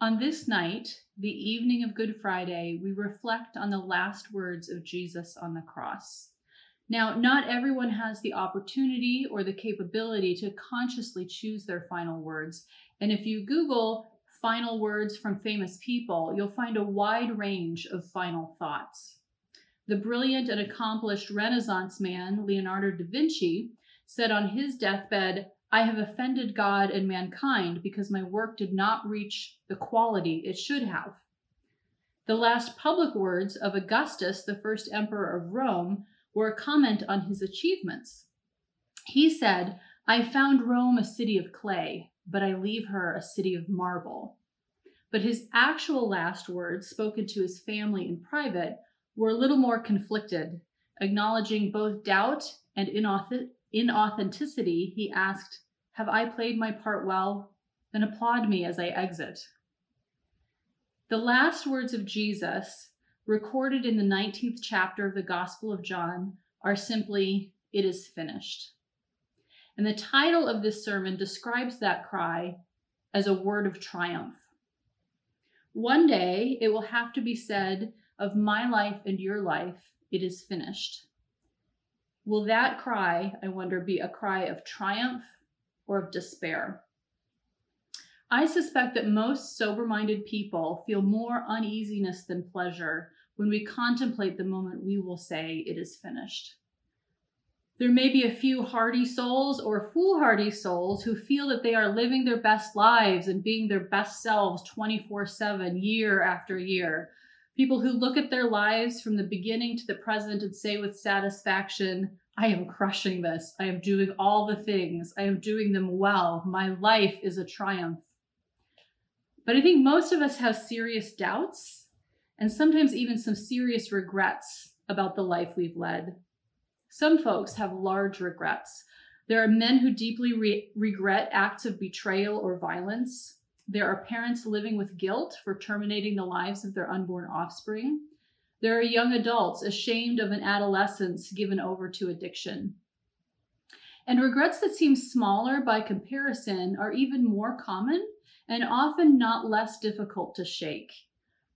On this night, the evening of Good Friday, we reflect on the last words of Jesus on the cross. Now, not everyone has the opportunity or the capability to consciously choose their final words. And if you Google final words from famous people, you'll find a wide range of final thoughts. The brilliant and accomplished Renaissance man, Leonardo da Vinci, said on his deathbed, I have offended God and mankind because my work did not reach the quality it should have. The last public words of Augustus, the first emperor of Rome, were a comment on his achievements. He said, I found Rome a city of clay, but I leave her a city of marble. But his actual last words, spoken to his family in private, were a little more conflicted. Acknowledging both doubt and inauthenticity, he asked, Have I played my part well? Then applaud me as I exit. The last words of Jesus, recorded in the 19th chapter of the Gospel of John, are simply, It is finished. And the title of this sermon describes that cry as a word of triumph. One day it will have to be said of my life and your life, it is finished. Will that cry, I wonder, be a cry of triumph or of despair? I suspect that most sober minded people feel more uneasiness than pleasure when we contemplate the moment we will say it is finished. There may be a few hardy souls or foolhardy souls who feel that they are living their best lives and being their best selves 24 7, year after year. People who look at their lives from the beginning to the present and say with satisfaction, I am crushing this. I am doing all the things. I am doing them well. My life is a triumph. But I think most of us have serious doubts and sometimes even some serious regrets about the life we've led. Some folks have large regrets. There are men who deeply re- regret acts of betrayal or violence. There are parents living with guilt for terminating the lives of their unborn offspring. There are young adults ashamed of an adolescence given over to addiction. And regrets that seem smaller by comparison are even more common and often not less difficult to shake.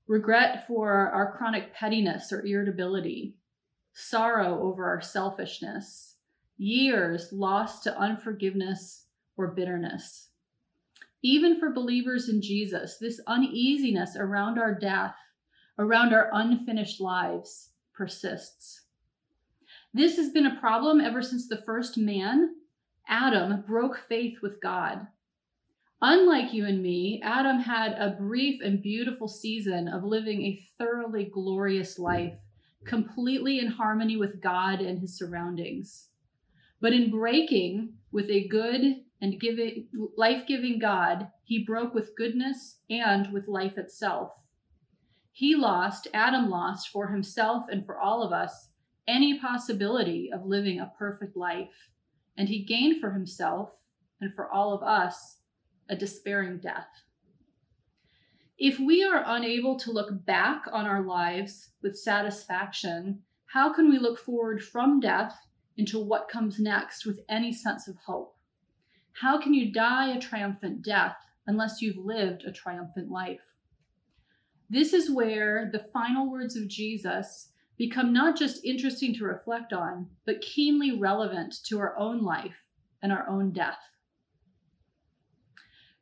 Regret for our chronic pettiness or irritability, sorrow over our selfishness, years lost to unforgiveness or bitterness. Even for believers in Jesus, this uneasiness around our death, around our unfinished lives, persists. This has been a problem ever since the first man, Adam, broke faith with God. Unlike you and me, Adam had a brief and beautiful season of living a thoroughly glorious life completely in harmony with God and his surroundings. But in breaking with a good and giving life-giving God, he broke with goodness and with life itself. He lost, Adam lost for himself and for all of us any possibility of living a perfect life, and he gained for himself and for all of us a despairing death. If we are unable to look back on our lives with satisfaction, how can we look forward from death into what comes next with any sense of hope? How can you die a triumphant death unless you've lived a triumphant life? This is where the final words of Jesus become not just interesting to reflect on, but keenly relevant to our own life and our own death.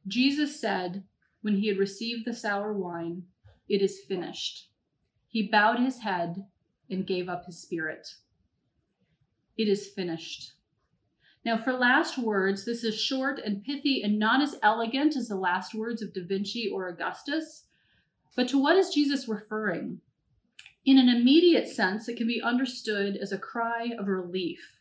Jesus said, when he had received the sour wine, It is finished. He bowed his head and gave up his spirit. It is finished. Now, for last words, this is short and pithy and not as elegant as the last words of Da Vinci or Augustus. But to what is Jesus referring? In an immediate sense, it can be understood as a cry of relief.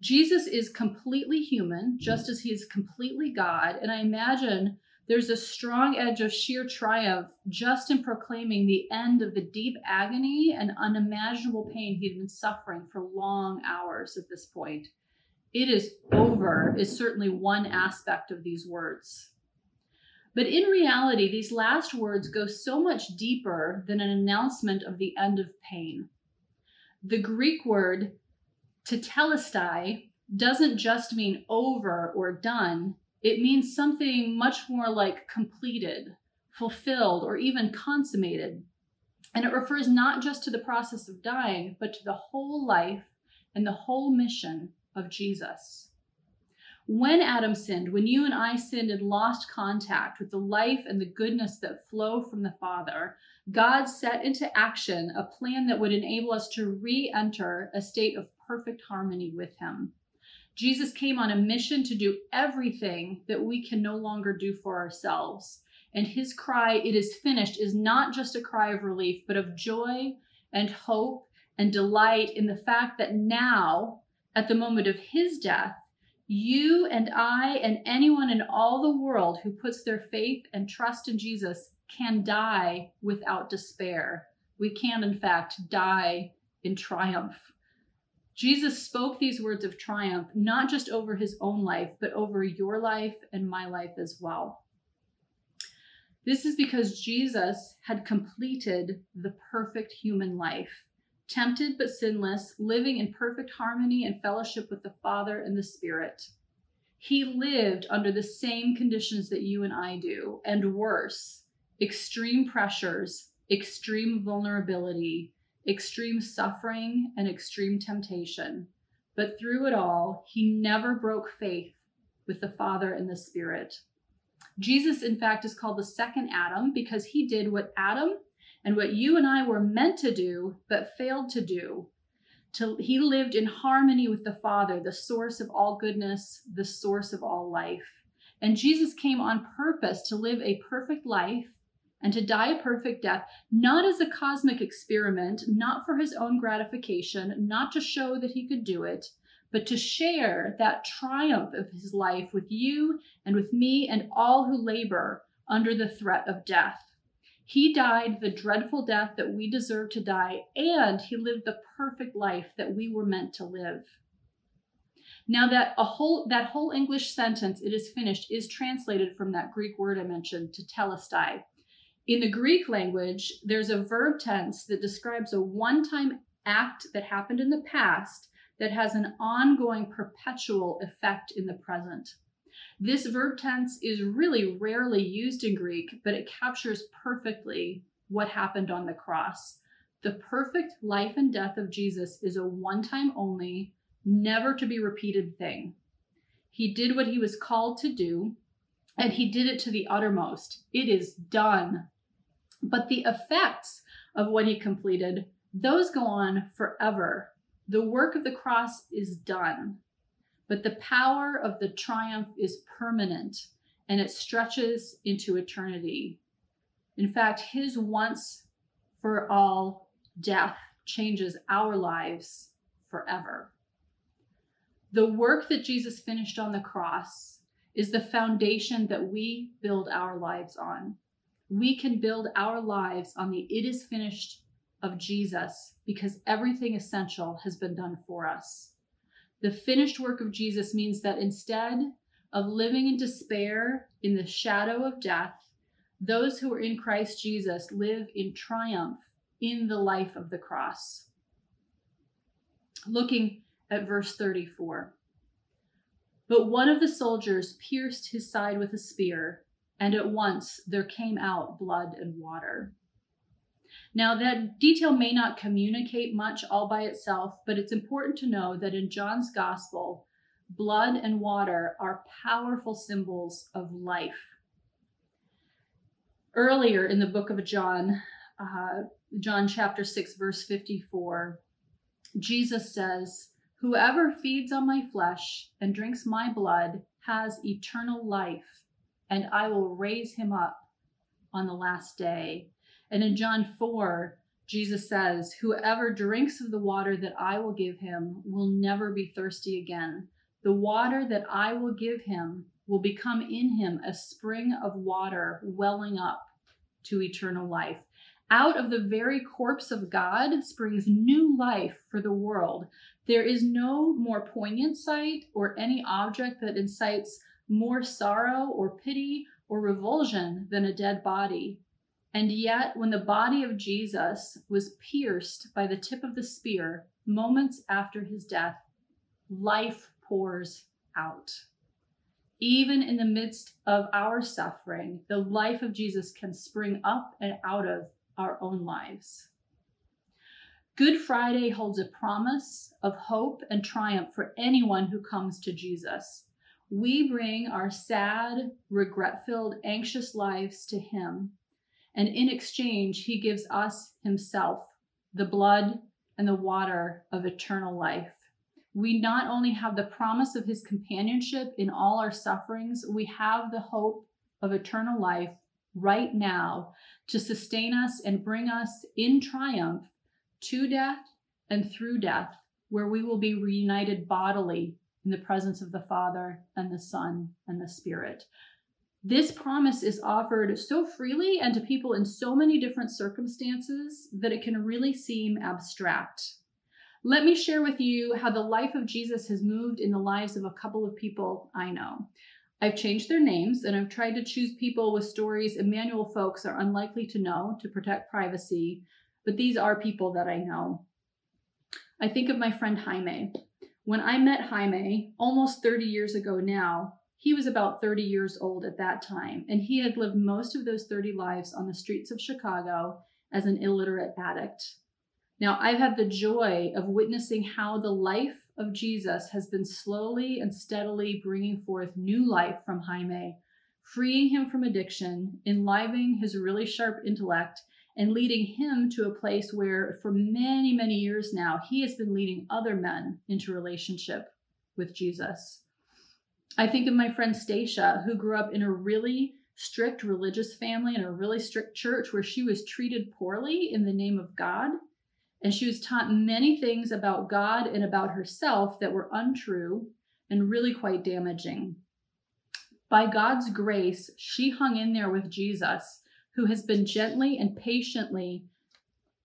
Jesus is completely human, just as he is completely God. And I imagine there's a strong edge of sheer triumph just in proclaiming the end of the deep agony and unimaginable pain he'd been suffering for long hours at this point. It is over, is certainly one aspect of these words. But in reality, these last words go so much deeper than an announcement of the end of pain. The Greek word tetelestai doesn't just mean over or done, it means something much more like completed, fulfilled, or even consummated. And it refers not just to the process of dying, but to the whole life and the whole mission of Jesus. When Adam sinned, when you and I sinned and lost contact with the life and the goodness that flow from the Father, God set into action a plan that would enable us to re enter a state of perfect harmony with Him. Jesus came on a mission to do everything that we can no longer do for ourselves. And his cry, it is finished, is not just a cry of relief, but of joy and hope and delight in the fact that now, at the moment of his death, you and I and anyone in all the world who puts their faith and trust in Jesus can die without despair. We can, in fact, die in triumph. Jesus spoke these words of triumph not just over his own life, but over your life and my life as well. This is because Jesus had completed the perfect human life, tempted but sinless, living in perfect harmony and fellowship with the Father and the Spirit. He lived under the same conditions that you and I do, and worse extreme pressures, extreme vulnerability, extreme suffering, and extreme temptation. But through it all, he never broke faith with the Father and the Spirit. Jesus, in fact, is called the second Adam because he did what Adam and what you and I were meant to do, but failed to do. To, he lived in harmony with the Father, the source of all goodness, the source of all life. And Jesus came on purpose to live a perfect life and to die a perfect death, not as a cosmic experiment, not for his own gratification, not to show that he could do it, but to share that triumph of his life with you and with me and all who labor under the threat of death. He died the dreadful death that we deserve to die, and he lived the perfect life that we were meant to live. Now that a whole that whole English sentence, it is finished, is translated from that Greek word I mentioned, tetelestai. In the Greek language, there's a verb tense that describes a one-time act that happened in the past that has an ongoing perpetual effect in the present. This verb tense is really rarely used in Greek, but it captures perfectly what happened on the cross. The perfect life and death of Jesus is a one time only, never to be repeated thing. He did what he was called to do, and he did it to the uttermost. It is done. But the effects of what he completed, those go on forever. The work of the cross is done, but the power of the triumph is permanent and it stretches into eternity. In fact, his once for all death changes our lives forever. The work that Jesus finished on the cross is the foundation that we build our lives on. We can build our lives on the it is finished of Jesus because everything essential has been done for us. The finished work of Jesus means that instead of living in despair in the shadow of death, those who are in Christ Jesus live in triumph in the life of the cross. Looking at verse 34. But one of the soldiers pierced his side with a spear, and at once there came out blood and water. Now, that detail may not communicate much all by itself, but it's important to know that in John's gospel, blood and water are powerful symbols of life. Earlier in the book of John, uh, John chapter 6, verse 54, Jesus says, Whoever feeds on my flesh and drinks my blood has eternal life, and I will raise him up on the last day. And in John 4, Jesus says, Whoever drinks of the water that I will give him will never be thirsty again. The water that I will give him will become in him a spring of water welling up to eternal life. Out of the very corpse of God springs new life for the world. There is no more poignant sight or any object that incites more sorrow or pity or revulsion than a dead body. And yet, when the body of Jesus was pierced by the tip of the spear, moments after his death, life pours out. even in the midst of our suffering, the life of Jesus can spring up and out of our own lives. Good Friday holds a promise of hope and triumph for anyone who comes to Jesus. We bring our sad, regret filled, anxious lives to Him, and in exchange, He gives us Himself, the blood and the water of eternal life. We not only have the promise of His companionship in all our sufferings, we have the hope of eternal life right now to sustain us and bring us in triumph to death and through death, where we will be reunited bodily in the presence of the Father and the Son and the Spirit. This promise is offered so freely and to people in so many different circumstances that it can really seem abstract. Let me share with you how the life of Jesus has moved in the lives of a couple of people I know. I've changed their names and I've tried to choose people with stories Immanuel folks are unlikely to know to protect privacy but these are people that I know. I think of my friend Jaime. When I met Jaime almost 30 years ago now, he was about 30 years old at that time, and he had lived most of those 30 lives on the streets of Chicago as an illiterate addict. Now, I've had the joy of witnessing how the life of Jesus has been slowly and steadily bringing forth new life from Jaime, freeing him from addiction, enlivening his really sharp intellect, and leading him to a place where, for many, many years now, he has been leading other men into relationship with Jesus. I think of my friend Stacia, who grew up in a really strict religious family in a really strict church where she was treated poorly in the name of God. And she was taught many things about God and about herself that were untrue and really quite damaging. By God's grace, she hung in there with Jesus who has been gently and patiently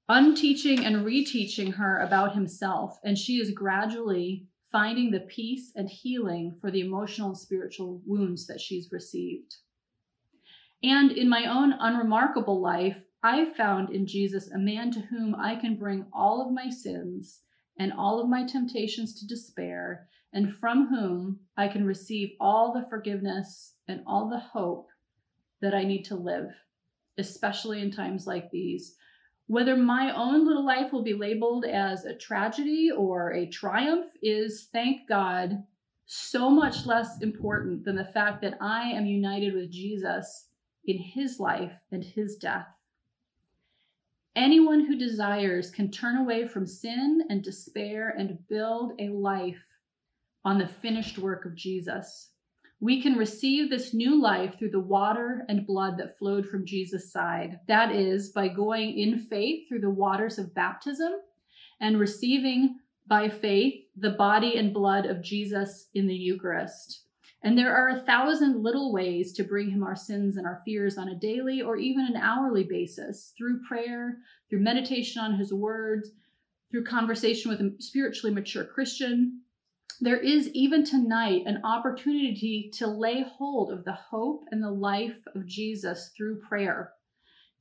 unteaching and reteaching her about himself. And she is gradually finding the peace and healing for the emotional and spiritual wounds that she's received. And in my own unremarkable life, I found in Jesus a man to whom I can bring all of my sins and all of my temptations to despair, and from whom I can receive all the forgiveness and all the hope that I need to live especially in times like these. Whether my own little life will be labeled as a tragedy or a triumph is, thank God, so much less important than the fact that I am united with Jesus in his life and his death. Anyone who desires can turn away from sin and despair and build a life on the finished work of Jesus. We can receive this new life through the water and blood that flowed from Jesus' side. That is, by going in faith through the waters of baptism and receiving by faith the body and blood of Jesus in the Eucharist. And there are a thousand little ways to bring him our sins and our fears on a daily or even an hourly basis through prayer, through meditation on his words, through conversation with a spiritually mature Christian, there is even tonight an opportunity to lay hold of the hope and the life of Jesus through prayer.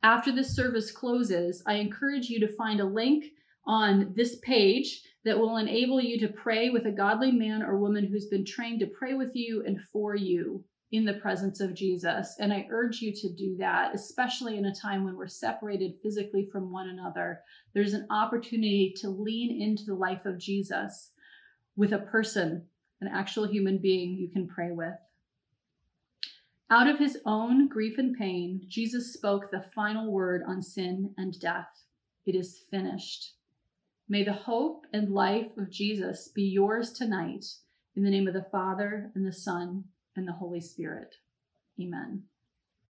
After this service closes, I encourage you to find a link on this page that will enable you to pray with a godly man or woman who's been trained to pray with you and for you in the presence of Jesus. And I urge you to do that, especially in a time when we're separated physically from one another. There's an opportunity to lean into the life of Jesus with a person, an actual human being you can pray with. Out of his own grief and pain, Jesus spoke the final word on sin and death It is finished. May the hope and life of Jesus be yours tonight in the name of the Father and the Son and the Holy Spirit. Amen.